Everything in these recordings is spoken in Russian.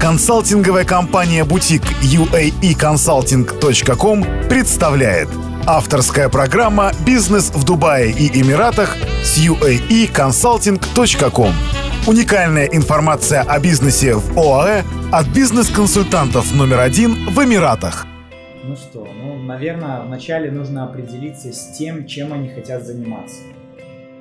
Консалтинговая компания «Бутик» uaeconsulting.com представляет Авторская программа «Бизнес в Дубае и Эмиратах» с uaeconsulting.com Уникальная информация о бизнесе в ОАЭ от бизнес-консультантов номер один в Эмиратах. Ну что, ну, наверное, вначале нужно определиться с тем, чем они хотят заниматься.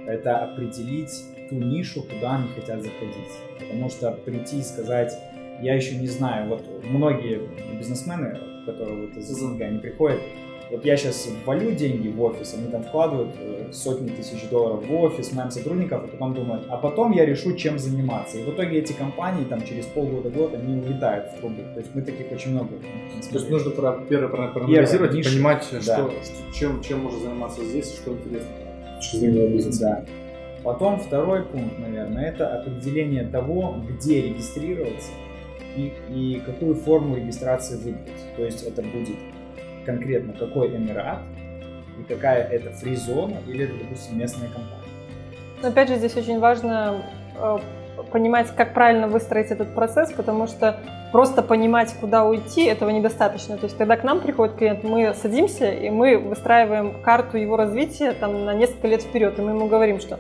Это определить ту нишу, куда они хотят заходить. Потому что прийти и сказать, я еще не знаю, вот многие бизнесмены, которые вот из СНГ, они приходят, вот я сейчас валю деньги в офис, они там вкладывают э, сотни тысяч долларов в офис, моим сотрудников, а потом думают, а потом я решу, чем заниматься. И в итоге эти компании там через полгода-год, они улетают в трубы. То есть мы таких очень много. То есть нужно про, первое проанализировать и понимать, да. что, что, чем, чем можно заниматься здесь, что интересно. Жизненного бизнеса. Да. Потом второй пункт, наверное, это определение того, где регистрироваться и, и какую форму регистрации выбрать. То есть это будет конкретно какой Эмират и какая это фри-зона или, допустим, местная компания. Опять же, здесь очень важно э, понимать, как правильно выстроить этот процесс, потому что просто понимать, куда уйти, этого недостаточно. То есть, когда к нам приходит клиент, мы садимся и мы выстраиваем карту его развития там, на несколько лет вперед, и мы ему говорим, что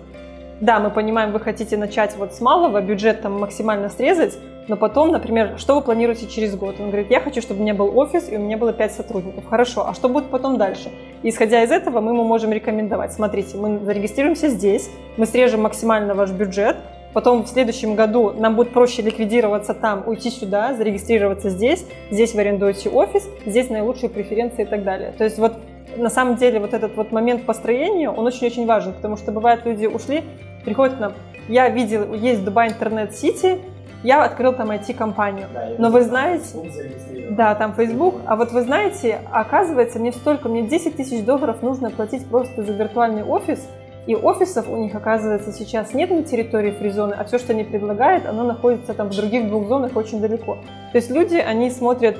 да, мы понимаем, вы хотите начать вот с малого, бюджет там максимально срезать, но потом, например, что вы планируете через год? Он говорит, я хочу, чтобы у меня был офис и у меня было 5 сотрудников. Хорошо, а что будет потом дальше? Исходя из этого мы ему можем рекомендовать. Смотрите, мы зарегистрируемся здесь, мы срежем максимально ваш бюджет, Потом в следующем году нам будет проще ликвидироваться там, уйти сюда, зарегистрироваться здесь, здесь вы арендуете офис, здесь наилучшие преференции и так далее. То есть вот на самом деле вот этот вот момент построения, он очень-очень важен, потому что бывает люди ушли, приходят к нам, я видел, есть Дубай Интернет-Сити, я открыл там IT-компанию. Да, Но вы знаете... Да, там Facebook. А вот вы знаете, оказывается, мне столько, мне 10 тысяч долларов нужно платить просто за виртуальный офис, и офисов у них, оказывается, сейчас нет на территории фризоны, а все, что они предлагают, оно находится там в других двух зонах очень далеко. То есть люди, они смотрят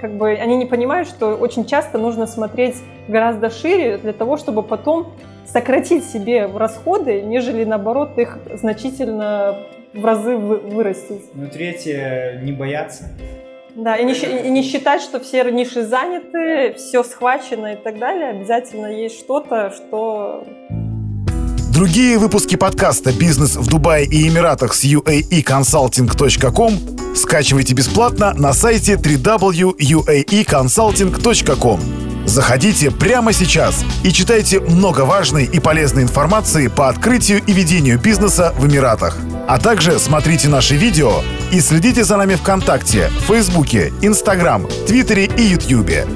как бы они не понимают, что очень часто нужно смотреть гораздо шире для того, чтобы потом сократить себе расходы, нежели наоборот их значительно в разы вырастить. Ну, третье, не бояться. Да, и не, и не считать, что все ниши заняты, все схвачено и так далее. Обязательно есть что-то, что... Другие выпуски подкаста «Бизнес в Дубае и Эмиратах» с uaeconsulting.com скачивайте бесплатно на сайте www.uaeconsulting.com. Заходите прямо сейчас и читайте много важной и полезной информации по открытию и ведению бизнеса в Эмиратах. А также смотрите наши видео и следите за нами ВКонтакте, Фейсбуке, Инстаграм, Твиттере и Ютьюбе.